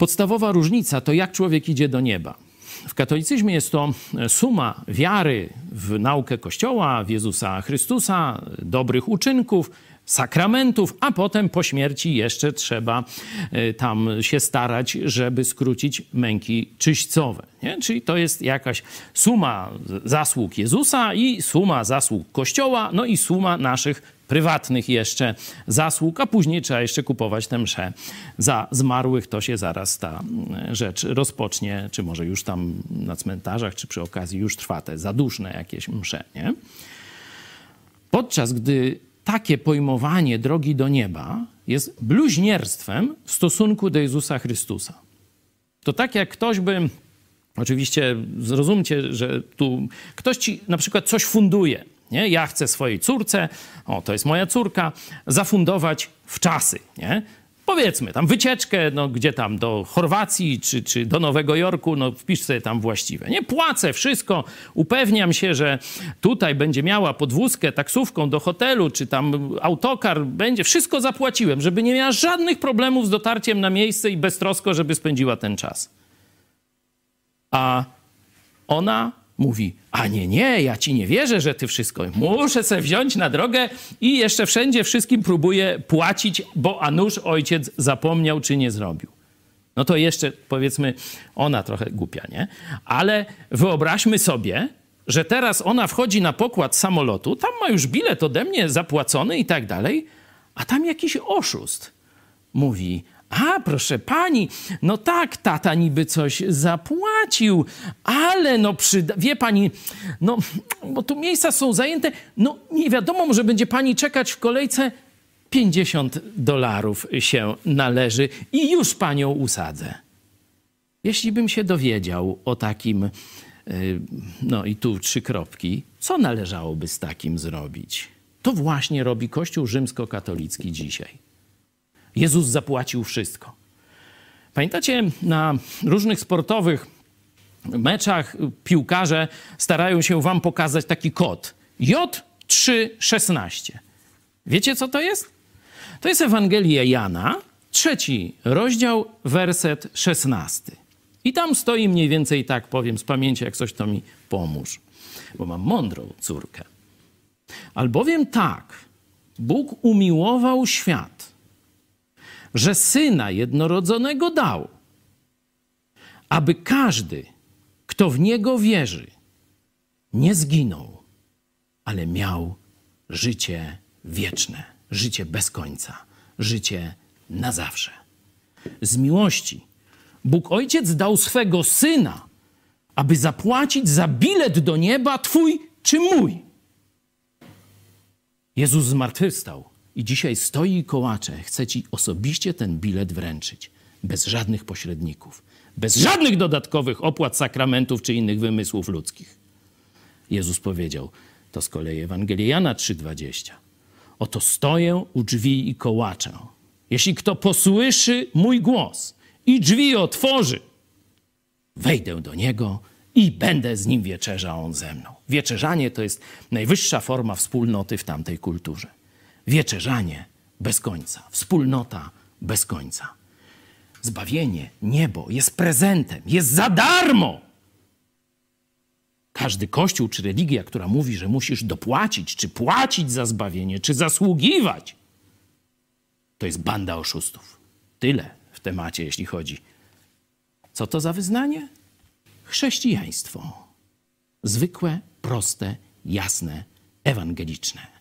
Podstawowa różnica to jak człowiek idzie do nieba. W katolicyzmie jest to suma wiary w naukę Kościoła, w Jezusa Chrystusa, dobrych uczynków, sakramentów, a potem po śmierci jeszcze trzeba y, tam się starać, żeby skrócić męki czyśćcowe. Nie? Czyli to jest jakaś suma zasług Jezusa i suma zasług Kościoła, no i suma naszych prywatnych jeszcze zasług, a później trzeba jeszcze kupować tę mszę za zmarłych. To się zaraz ta mm, rzecz rozpocznie, czy może już tam na cmentarzach, czy przy okazji już trwa te zaduszne jakieś msze, nie? Podczas gdy takie pojmowanie drogi do nieba jest bluźnierstwem w stosunku do Jezusa Chrystusa. To tak jak ktoś by, oczywiście zrozumcie, że tu ktoś ci na przykład coś funduje. Nie? Ja chcę swojej córce, o to jest moja córka, zafundować w czasy. Nie? Powiedzmy, tam wycieczkę, no gdzie tam, do Chorwacji czy, czy do Nowego Jorku, no wpisz sobie tam właściwe. Nie płacę wszystko, upewniam się, że tutaj będzie miała podwózkę taksówką do hotelu, czy tam autokar, będzie, wszystko zapłaciłem, żeby nie miała żadnych problemów z dotarciem na miejsce i beztrosko, żeby spędziła ten czas. A ona mówi, a nie, nie, ja ci nie wierzę, że ty wszystko. Muszę se wziąć na drogę i jeszcze wszędzie wszystkim próbuję płacić, bo a nuż ojciec zapomniał czy nie zrobił. No to jeszcze powiedzmy, ona trochę głupia, nie? Ale wyobraźmy sobie, że teraz ona wchodzi na pokład samolotu, tam ma już bilet ode mnie zapłacony i tak dalej, a tam jakiś oszust mówi, a, proszę pani, no tak, tata niby coś zapłacił, ale no przyda... Wie pani, no, bo tu miejsca są zajęte, no nie wiadomo, może będzie pani czekać w kolejce 50 dolarów się należy i już panią usadzę. Jeśli bym się dowiedział o takim, y, no i tu trzy kropki, co należałoby z takim zrobić? To właśnie robi Kościół rzymskokatolicki dzisiaj. Jezus zapłacił wszystko. Pamiętacie, na różnych sportowych meczach piłkarze starają się wam pokazać taki kod J316. Wiecie, co to jest? To jest Ewangelia Jana, trzeci rozdział, werset szesnasty. I tam stoi mniej więcej tak, powiem z pamięci, jak coś to mi pomóż, bo mam mądrą córkę. Albowiem tak, Bóg umiłował świat, że syna jednorodzonego dał, aby każdy, kto w niego wierzy, nie zginął, ale miał życie wieczne, życie bez końca, życie na zawsze. Z miłości Bóg Ojciec dał swego syna, aby zapłacić za bilet do nieba twój czy mój. Jezus zmartwychwstał i dzisiaj stoi i kołacze, chce ci osobiście ten bilet wręczyć. Bez żadnych pośredników, bez żadnych dodatkowych opłat, sakramentów czy innych wymysłów ludzkich. Jezus powiedział, to z kolei Ewangelia Jana 3,20. Oto stoję u drzwi i kołaczę. Jeśli kto posłyszy mój głos i drzwi otworzy, wejdę do niego i będę z nim wieczerzał, on ze mną. Wieczerzanie to jest najwyższa forma wspólnoty w tamtej kulturze wieczerzanie bez końca, wspólnota bez końca. Zbawienie, niebo jest prezentem, jest za darmo. Każdy kościół czy religia, która mówi, że musisz dopłacić, czy płacić za zbawienie, czy zasługiwać, to jest banda oszustów. Tyle w temacie, jeśli chodzi. Co to za wyznanie? Chrześcijaństwo. Zwykłe, proste, jasne, ewangeliczne.